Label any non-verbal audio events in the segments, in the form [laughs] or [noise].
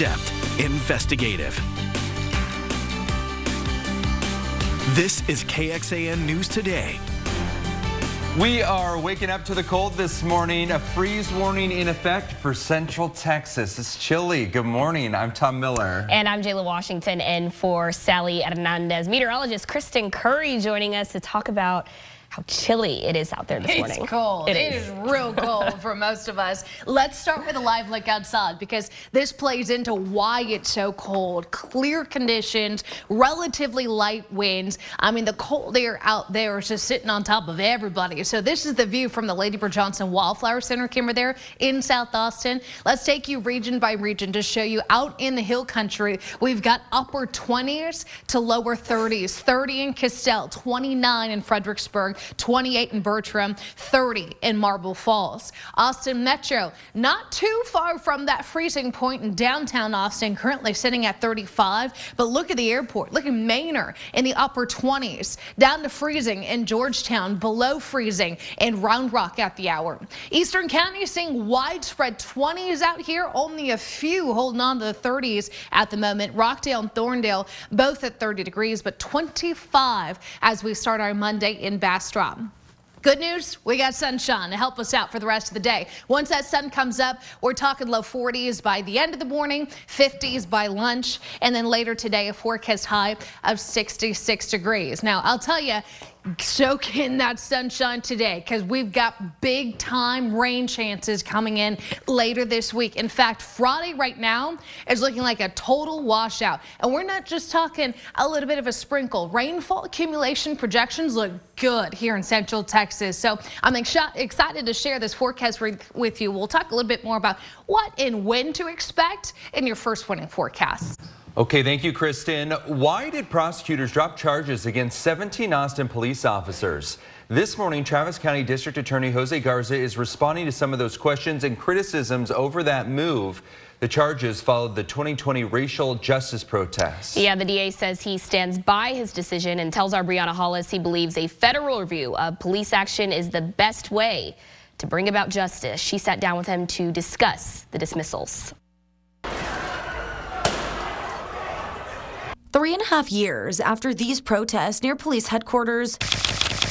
in-depth, investigative. This is KXAN News Today. We are waking up to the cold this morning. A freeze warning in effect for central Texas. It's chilly. Good morning. I'm Tom Miller. And I'm Jala Washington and for Sally Hernandez. Meteorologist Kristen Curry joining us to talk about how chilly it is out there this morning. It's cold. It it is. is real cold for most of us. Let's start with a live look outside because this plays into why it's so cold. Clear conditions, relatively light winds. I mean, the cold air out there is just sitting on top of everybody. So this is the view from the Lady Bird Johnson Wildflower Center camera there in South Austin. Let's take you region by region to show you out in the hill country. We've got upper 20s to lower 30s. 30 in Castell, 29 in Fredericksburg. 28 in Bertram, 30 in Marble Falls. Austin Metro, not too far from that freezing point in downtown Austin, currently sitting at 35. But look at the airport. Look at Manor in the upper 20s, down to freezing in Georgetown, below freezing in Round Rock at the hour. Eastern County seeing widespread 20s out here, only a few holding on to the 30s at the moment. Rockdale and Thorndale both at 30 degrees, but 25 as we start our Monday in Bastrop. Good news, we got sunshine to help us out for the rest of the day. Once that sun comes up, we're talking low 40s by the end of the morning, 50s by lunch, and then later today, a forecast high of 66 degrees. Now, I'll tell you, soak in that sunshine today because we've got big time rain chances coming in later this week. In fact, Friday right now is looking like a total washout. And we're not just talking a little bit of a sprinkle. Rainfall accumulation projections look good here in central Texas. So I'm ex excited to share this forecast with you. We'll talk a little bit more about what and when to expect in your first warning forecast. Okay, thank you, Kristen. Why did prosecutors drop charges against 17 Austin police officers? This morning, Travis County District Attorney Jose Garza is responding to some of those questions and criticisms over that move. The charges followed the 2020 racial justice protests. Yeah, the DA says he stands by his decision and tells our Brianna Hollis he believes a federal review of police action is the best way to bring about justice. She sat down with him to discuss the dismissals. Three and a half years after these protests near police headquarters,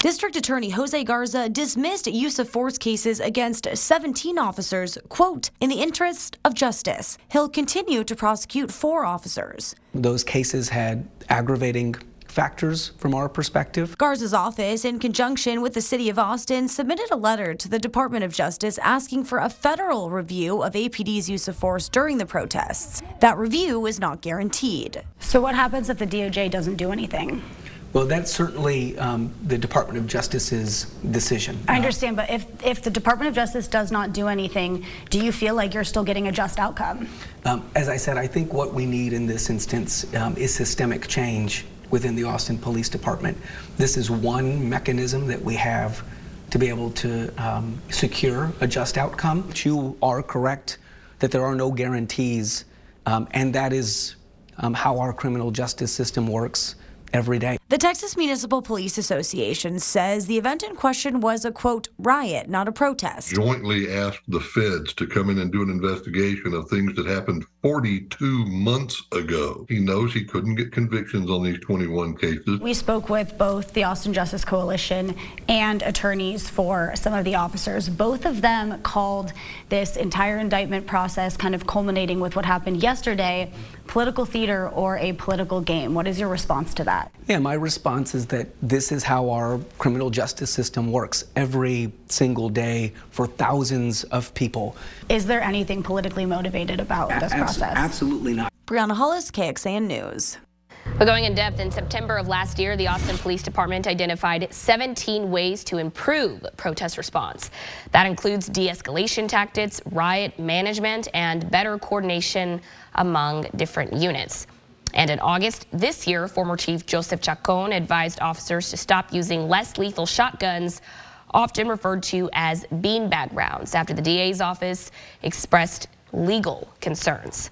District Attorney Jose Garza dismissed use of force cases against 17 officers, quote, in the interest of justice. He'll continue to prosecute four officers. Those cases had aggravating factors from our perspective. Garza's office, in conjunction with the City of Austin, submitted a letter to the Department of Justice asking for a federal review of APD's use of force during the protests. That review is not guaranteed. So, what happens if the DOJ doesn't do anything? Well, that's certainly um, the Department of Justice's decision. I understand, but if, if the Department of Justice does not do anything, do you feel like you're still getting a just outcome? Um, as I said, I think what we need in this instance um, is systemic change within the Austin Police Department. This is one mechanism that we have to be able to um, secure a just outcome. You are correct that there are no guarantees, um, and that is um, how our criminal justice system works every day. The Texas Municipal Police Association says the event in question was a quote riot, not a protest. Jointly asked the feds to come in and do an investigation of things that happened 42 months ago. He knows he couldn't get convictions on these 21 cases. We spoke with both the Austin Justice Coalition and attorneys for some of the officers. Both of them called this entire indictment process kind of culminating with what happened yesterday political theater or a political game. What is your response to that? Yeah, my response is that this is how our criminal justice system works every single day for thousands of people. Is there anything politically motivated about this process? Absolutely not. Brianna Hollis, KXAN News. But going in depth, in September of last year, the Austin Police Department identified 17 ways to improve protest response. That includes de-escalation tactics, riot management, and better coordination among different units. And in August this year, former Chief Joseph Chacon advised officers to stop using less lethal shotguns, often referred to as beanbag rounds, after the DA's office expressed legal concerns.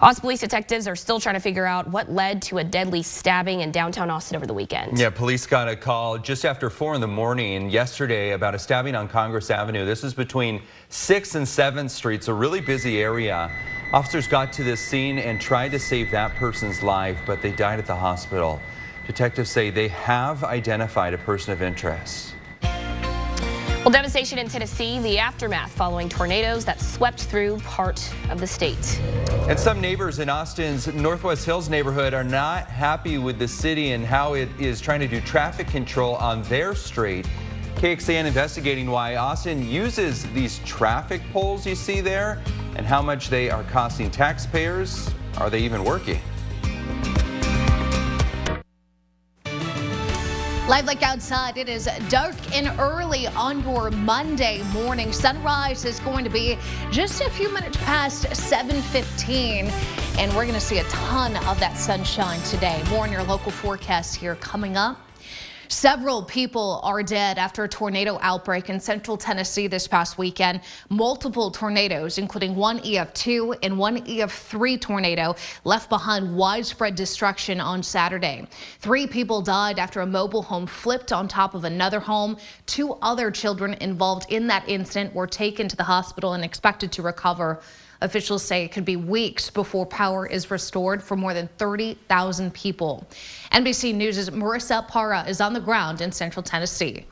Austin police detectives are still trying to figure out what led to a deadly stabbing in downtown Austin over the weekend. Yeah, police got a call just after 4 in the morning yesterday about a stabbing on Congress Avenue. This is between 6th and 7th Streets, a really busy area. Officers got to this scene and tried to save that person's life, but they died at the hospital. Detectives say they have identified a person of interest. Well, devastation in Tennessee, the aftermath following tornadoes that swept through part of the state. And some neighbors in Austin's Northwest Hills neighborhood are not happy with the city and how it is trying to do traffic control on their street. KXAN investigating why Austin uses these traffic poles you see there and how much they are costing taxpayers. Are they even working? Live like outside, it is dark and early on your Monday morning. Sunrise is going to be just a few minutes past 7.15, and we're going to see a ton of that sunshine today. More on your local forecast here coming up. Several people are dead after a tornado outbreak in central Tennessee this past weekend. Multiple tornadoes, including one EF2 and one EF3 tornado, left behind widespread destruction on Saturday. Three people died after a mobile home flipped on top of another home. Two other children involved in that incident were taken to the hospital and expected to recover. Officials say it could be weeks before power is restored for more than 30,000 people. NBC News' Marissa Parra is on the ground in central Tennessee.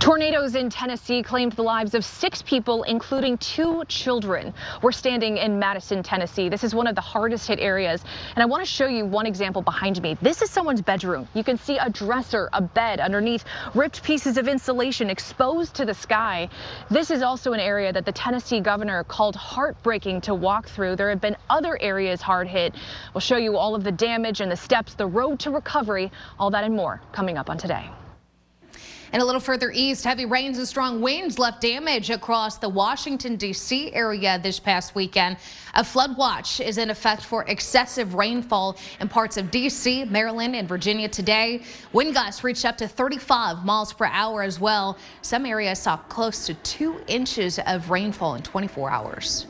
Tornadoes in Tennessee claimed the lives of six people, including two children. We're standing in Madison, Tennessee. This is one of the hardest hit areas. And I want to show you one example behind me. This is someone's bedroom. You can see a dresser, a bed underneath, ripped pieces of insulation exposed to the sky. This is also an area that the Tennessee governor called heartbreaking to walk through. There have been other areas hard hit. We'll show you all of the damage and the steps, the road to recovery, all that and more coming up on today. And a little further east, heavy rains and strong winds left damage across the Washington, D.C. area this past weekend. A flood watch is in effect for excessive rainfall in parts of D.C., Maryland, and Virginia today. Wind gusts reached up to 35 miles per hour as well. Some areas saw close to two inches of rainfall in 24 hours.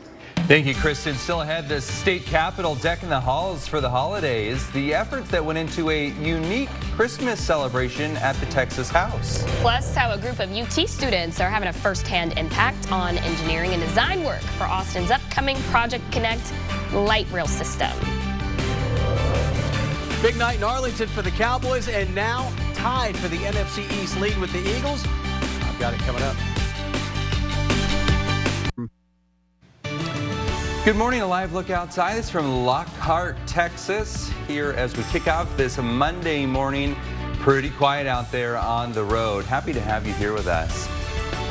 Thank you, Kristen. Still ahead, the state capitol decking the halls for the holidays. The efforts that went into a unique Christmas celebration at the Texas House. Plus, how a group of UT students are having a firsthand impact on engineering and design work for Austin's upcoming Project Connect light rail system. Big night in Arlington for the Cowboys, and now tied for the NFC East lead with the Eagles. I've got it coming up. Good morning, a live look outside. It's from Lockhart, Texas. Here as we kick off this Monday morning. Pretty quiet out there on the road. Happy to have you here with us.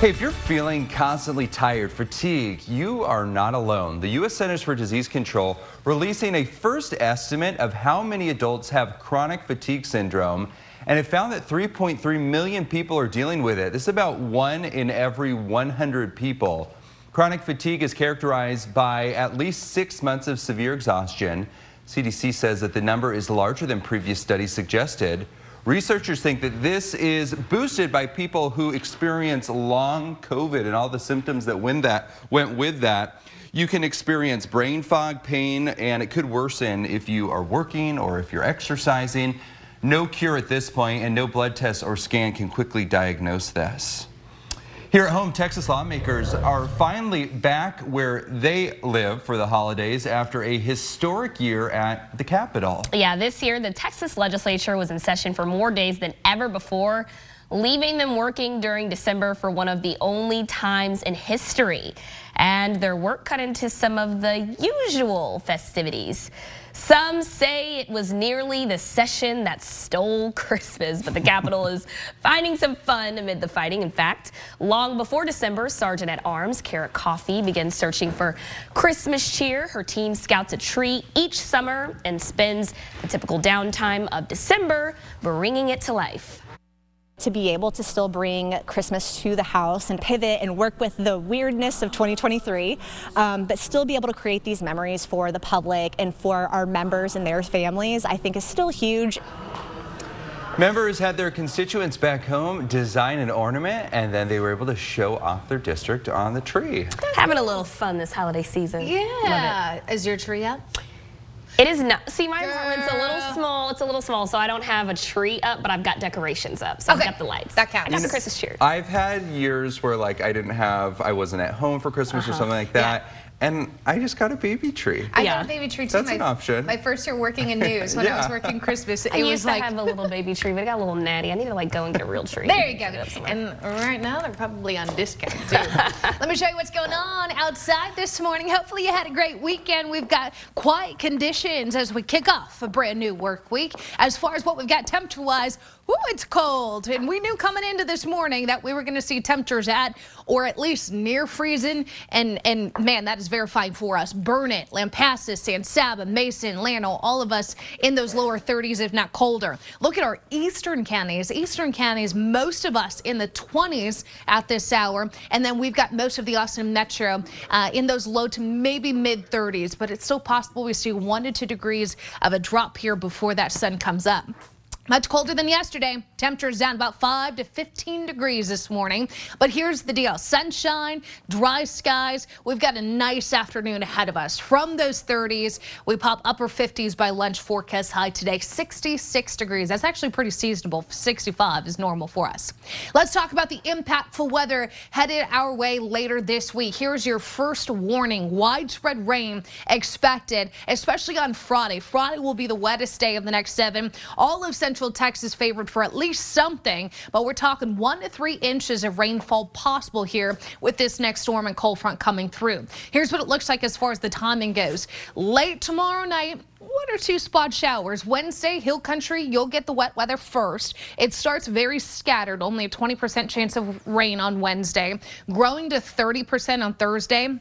Hey, if you're feeling constantly tired, fatigued, you are not alone. The U.S. Centers for Disease Control releasing a first estimate of how many adults have chronic fatigue syndrome, and it found that 3.3 million people are dealing with it. This is about one in every 100 people. Chronic fatigue is characterized by at least six months of severe exhaustion. CDC says that the number is larger than previous studies suggested. Researchers think that this is boosted by people who experience long COVID and all the symptoms that went, with that. You can experience brain fog, pain, and it could worsen if you are working or if you're exercising. No cure at this point, and no blood test or scan can quickly diagnose this. Here at home, Texas lawmakers are finally back where they live for the holidays after a historic year at the Capitol. Yeah, this year the Texas legislature was in session for more days than ever before, leaving them working during December for one of the only times in history. And their work cut into some of the usual festivities. Some say it was nearly the session that stole [laughs] Christmas, but the Capitol is finding some fun amid the fighting. In fact, long before December, Sergeant at Arms Carrot Coffee begins searching for Christmas cheer. Her team scouts a tree each summer and spends the typical downtime of December bringing it to life to be able to still bring Christmas to the house and pivot and work with the weirdness of 2023, um, but still be able to create these memories for the public and for our members and their families, I think is still huge. Members had their constituents back home design an ornament and then they were able to show off their district on the tree. Having a little fun this holiday season. Yeah. Is your tree up? It is not. See, my Girl. apartment's a little small. It's a little small, so I don't have a tree up, but I've got decorations up. So okay. I've got the lights. That counts. I got the Christmas cheer. I've had years where like I didn't have, I wasn't at home for Christmas uh -huh. or uh-huh. something like that. Yeah and I just got a baby tree. I got a baby tree too. That's my, an option. My first year working in news when I was [laughs] working Christmas. It I was used like to have a little [laughs] baby tree, but it got a little natty. I need to like go and get a real tree. There you go. And right now they're probably on discount too. [laughs] Let me show you what's going on outside this morning. Hopefully you had a great weekend. We've got quiet conditions as we kick off a brand new work week. As far as what we've got temperature wise, Ooh, it's cold. And we knew coming into this morning that we were going to see temperatures at or at least near freezing. And, and man, that is verifying for us. Burnett, Lampasas, San Saba, Mason, Llano, all of us in those lower 30s, if not colder. Look at our eastern counties. Eastern counties, most of us in the 20s at this hour. And then we've got most of the Austin metro uh, in those low to maybe mid 30s. But it's still possible we see one to two degrees of a drop here before that sun comes up. Much colder than yesterday. Temperatures down about 5 to 15 degrees this morning. But here's the deal sunshine, dry skies. We've got a nice afternoon ahead of us. From those 30s, we pop upper 50s by lunch forecast high today, 66 degrees. That's actually pretty seasonable. 65 is normal for us. Let's talk about the impactful weather headed our way later this week. Here's your first warning widespread rain expected, especially on Friday. Friday will be the wettest day of the next seven. All of Central Texas favored for at least something, but we're talking one to three inches of rainfall possible here with this next storm and cold front coming through. Here's what it looks like as far as the timing goes. Late tomorrow night, one or two spot showers. Wednesday, hill country, you'll get the wet weather first. It starts very scattered, only a 20% chance of rain on Wednesday, growing to 30% on Thursday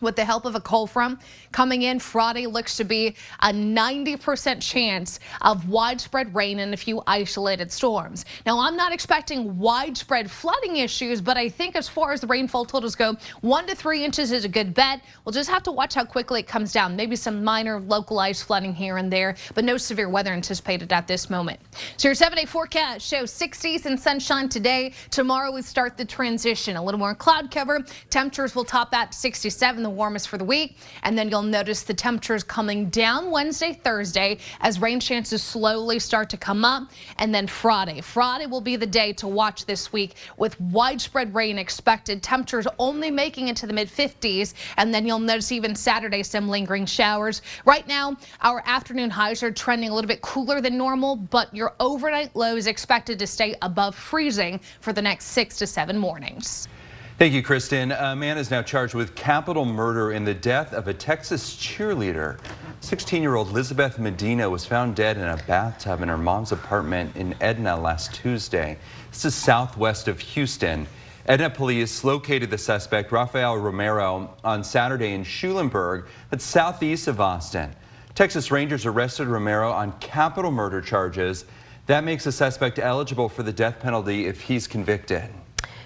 with the help of a cold front coming in Friday looks to be a 90% chance of widespread rain and a few isolated storms. Now, I'm not expecting widespread flooding issues, but I think as far as the rainfall totals go, one to three inches is a good bet. We'll just have to watch how quickly it comes down. Maybe some minor localized flooding here and there, but no severe weather anticipated at this moment. So your seven day forecast shows 60s and sunshine today. Tomorrow we start the transition. A little more cloud cover. Temperatures will top at 67, the warmest for the week. And then you'll notice the temperatures coming down Wednesday, Thursday as rain chances slowly start to come up. And then Friday. Friday will be the day to watch this week with widespread rain expected. Temperatures only making it to the mid 50s. And then you'll notice even Saturday some lingering showers. Right now, our afternoon highs are trending a little bit cooler than normal, but your overnight low is expected to stay above freezing for the next six to seven mornings. Thank you, Kristen. A man is now charged with capital murder in the death of a Texas cheerleader. 16-year-old Elizabeth Medina was found dead in a bathtub in her mom's apartment in Edna last Tuesday. This is southwest of Houston. Edna police located the suspect, Rafael Romero, on Saturday in Schulenburg, that's southeast of Austin. Texas Rangers arrested Romero on capital murder charges. That makes the suspect eligible for the death penalty if he's convicted.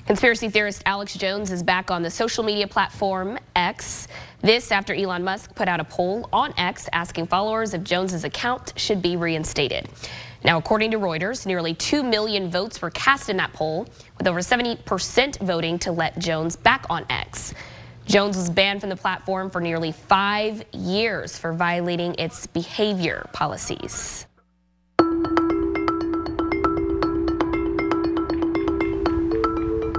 Conspiracy theorist Alex Jones is back on the social media platform X. This after Elon Musk put out a poll on X asking followers if Jones's account should be reinstated. Now, according to Reuters, nearly 2 million votes were cast in that poll, with over 70% voting to let Jones back on X. Jones was banned from the platform for nearly five years for violating its behavior policies.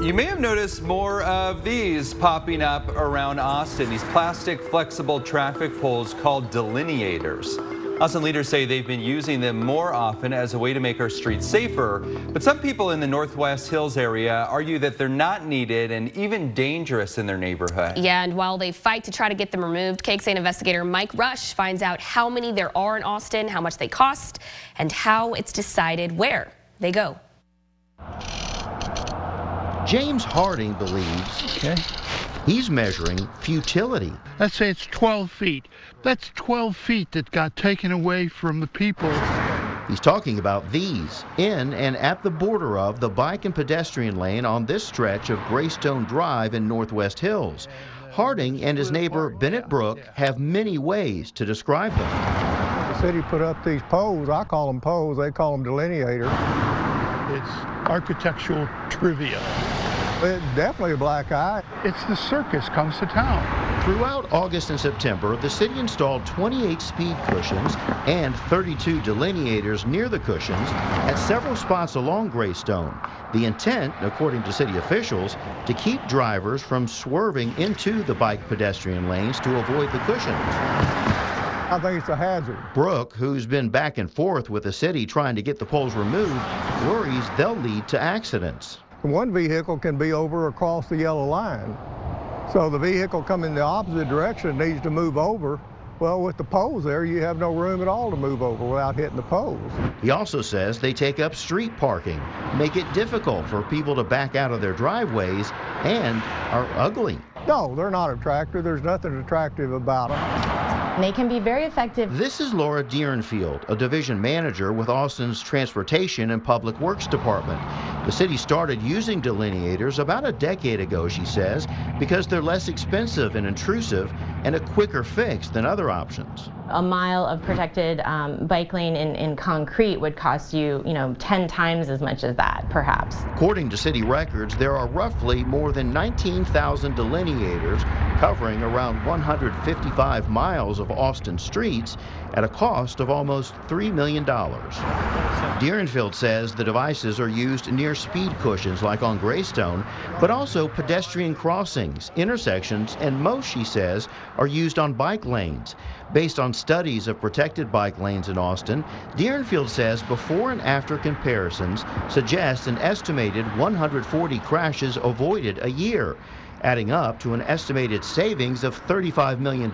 You may have noticed more of these popping up around Austin, these plastic flexible traffic poles called delineators. Austin leaders say they've been using them more often as a way to make our streets safer, but some people in the Northwest Hills area argue that they're not needed and even dangerous in their neighborhood. Yeah, and while they fight to try to get them removed, KXAN investigator Mike Rush finds out how many there are in Austin, how much they cost, and how it's decided where they go. James Harding believes okay. he's measuring futility. Let's say it's 12 feet. That's 12 feet that got taken away from the people. He's talking about these in and at the border of the bike and pedestrian lane on this stretch of Greystone Drive in Northwest Hills. Harding and his neighbor Bennett Brook have many ways to describe them. The city put up these poles. I call them poles. They call them delineators. It's architectural trivia. It's definitely a black eye. It's the circus comes to town. Throughout August and September, the city installed 28 speed cushions and 32 delineators near the cushions at several spots along Greystone. The intent, according to city officials, to keep drivers from swerving into the bike pedestrian lanes to avoid the cushions. I think it's a hazard. Brooke, who's been back and forth with the city trying to get the poles removed, worries they'll lead to accidents. One vehicle can be over across the yellow line. So the vehicle coming the opposite direction needs to move over. Well, with the poles there, you have no room at all to move over without hitting the poles. He also says they take up street parking, make it difficult for people to back out of their driveways, and are ugly. No, they're not attractive. There's nothing attractive about them. They can be very effective. This is Laura Dierenfield, a division manager with Austin's Transportation and Public Works Department. The city started using delineators about a decade ago, she says, because they're less expensive and intrusive and a quicker fix than other options. A mile of protected um, bike lane in, in concrete would cost you, you know, 10 times as much as that, perhaps. According to city records, there are roughly more than 19,000 delineators covering around 155 miles of Austin streets at a cost of almost $3 million. Dierenfield says the devices are used near speed cushions like on Greystone, but also pedestrian crossings, intersections, and most, she says, are used on bike lanes. Based on studies of protected bike lanes in Austin, Dierenfield says before and after comparisons suggest an estimated 140 crashes avoided a year adding up to an estimated savings of $35 million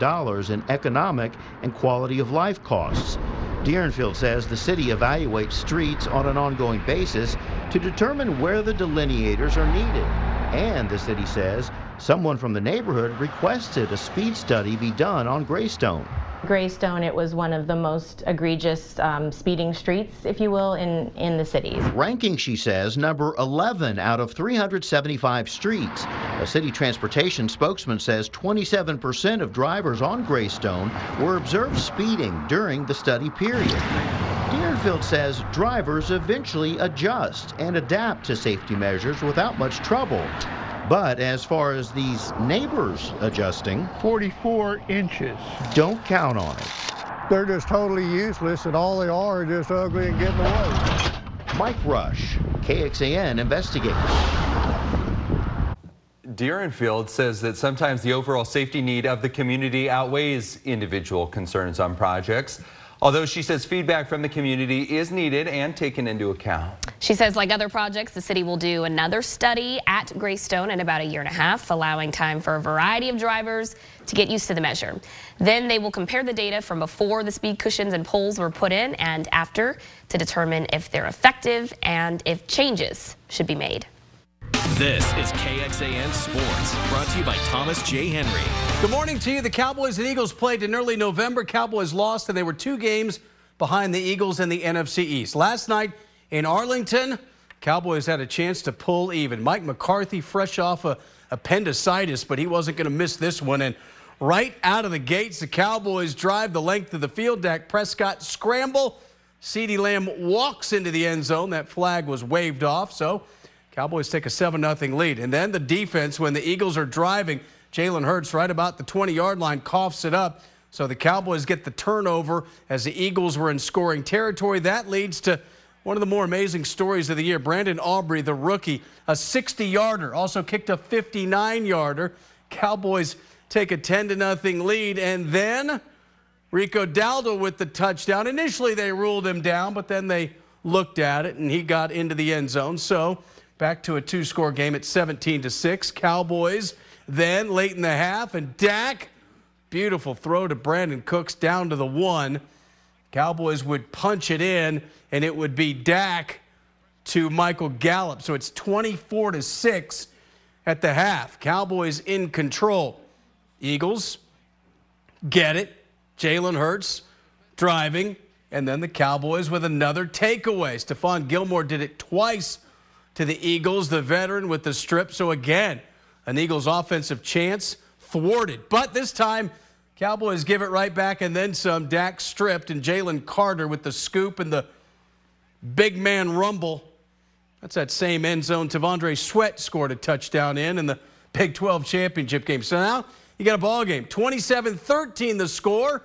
in economic and quality of life costs. Dierenfield says the city evaluates streets on an ongoing basis to determine where the delineators are needed. And the city says someone from the neighborhood requested a speed study be done on Greystone. Greystone, it was one of the most egregious um, speeding streets, if you will, in, in the cities. Ranking, she says, number 11 out of 375 streets. A city transportation spokesman says 27% of drivers on Greystone were observed speeding during the study period. Dierenfield says drivers eventually adjust and adapt to safety measures without much trouble. But as far as these neighbors adjusting, 44 inches. Don't count on it. They're just totally useless, and all they are are just ugly and getting away. Mike Rush, KXAN investigates. Dierenfield says that sometimes the overall safety need of the community outweighs individual concerns on projects. Although she says feedback from the community is needed and taken into account. She says like other projects, the city will do another study at Greystone in about a year and a half, allowing time for a variety of drivers to get used to the measure. Then they will compare the data from before the speed cushions and poles were put in and after to determine if they're effective and if changes should be made. This is KXAN Sports, brought to you by Thomas J. Henry. Good morning to you. The Cowboys and Eagles played in early November. Cowboys lost, and they were two games behind the Eagles in the NFC East. Last night in Arlington, Cowboys had a chance to pull even. Mike McCarthy, fresh off a appendicitis, but he wasn't going to miss this one. And right out of the gates, the Cowboys drive the length of the field. Dak Prescott scramble. CeeDee Lamb walks into the end zone. That flag was waved off. So Cowboys take a 7 0 lead. And then the defense, when the Eagles are driving, Jalen Hurts right about the 20 yard line coughs it up. So the Cowboys get the turnover as the Eagles were in scoring territory. That leads to one of the more amazing stories of the year. Brandon Aubrey, the rookie, a 60 yarder, also kicked a 59 yarder. Cowboys take a 10 to nothing lead. And then Rico Dowdle with the touchdown. Initially, they ruled him down, but then they looked at it and he got into the end zone. So back to a two score game at 17 to 6. Cowboys then late in the half, and Dak, beautiful throw to Brandin Cooks down to the one. Cowboys would punch it in, and it would be Dak to Michael Gallup. So it's 24 to 6 at the half. Cowboys in control. Eagles get it. Jalen Hurts driving, and then the Cowboys with another takeaway. Stephon Gilmore did it twice to the Eagles, the veteran with the strip. So again, an Eagles offensive chance thwarted. But this time, Cowboys give it right back and then some. Dak stripped and Jalen Carter with the scoop and the big man rumble. That's that same end zone. T'Vondre Sweat scored a touchdown in in the Big 12 championship game. So now You got a ball game. 27-13 the score.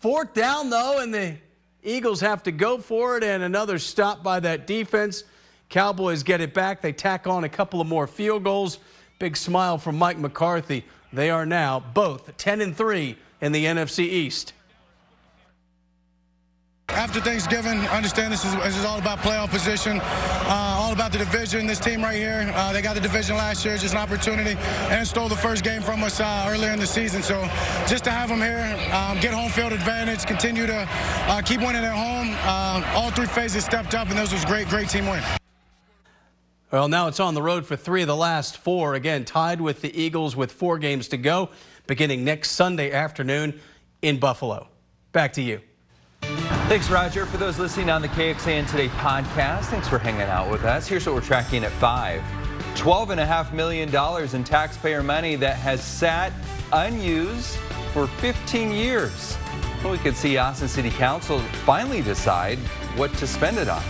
Fourth down, though, and the Eagles have to go for it, and another stop by that defense. Cowboys get it back. They tack on a couple of more field goals. Big smile from Mike McCarthy. They are now both 10 and 3 in the NFC East. After Thanksgiving, I understand this is, this is all about playoff position, uh, all about the division. This team right here, uh, they got the division last year, just an opportunity, and stole the first game from us uh, earlier in the season. So just to have them here, um, get home field advantage, continue to uh, keep winning at home. Uh, all three phases stepped up, and this was great, great team win. Well, now it's on the road for three of the last four. Again, tied with the Eagles with four games to go, beginning next Sunday afternoon in Buffalo. Back to you. Thanks, Roger. For those listening on the KXAN Today podcast, thanks for hanging out with us. Here's what we're tracking at 5. $12.5 million in taxpayer money that has sat unused for 15 years. Well, we could see Austin City Council finally decide what to spend it on.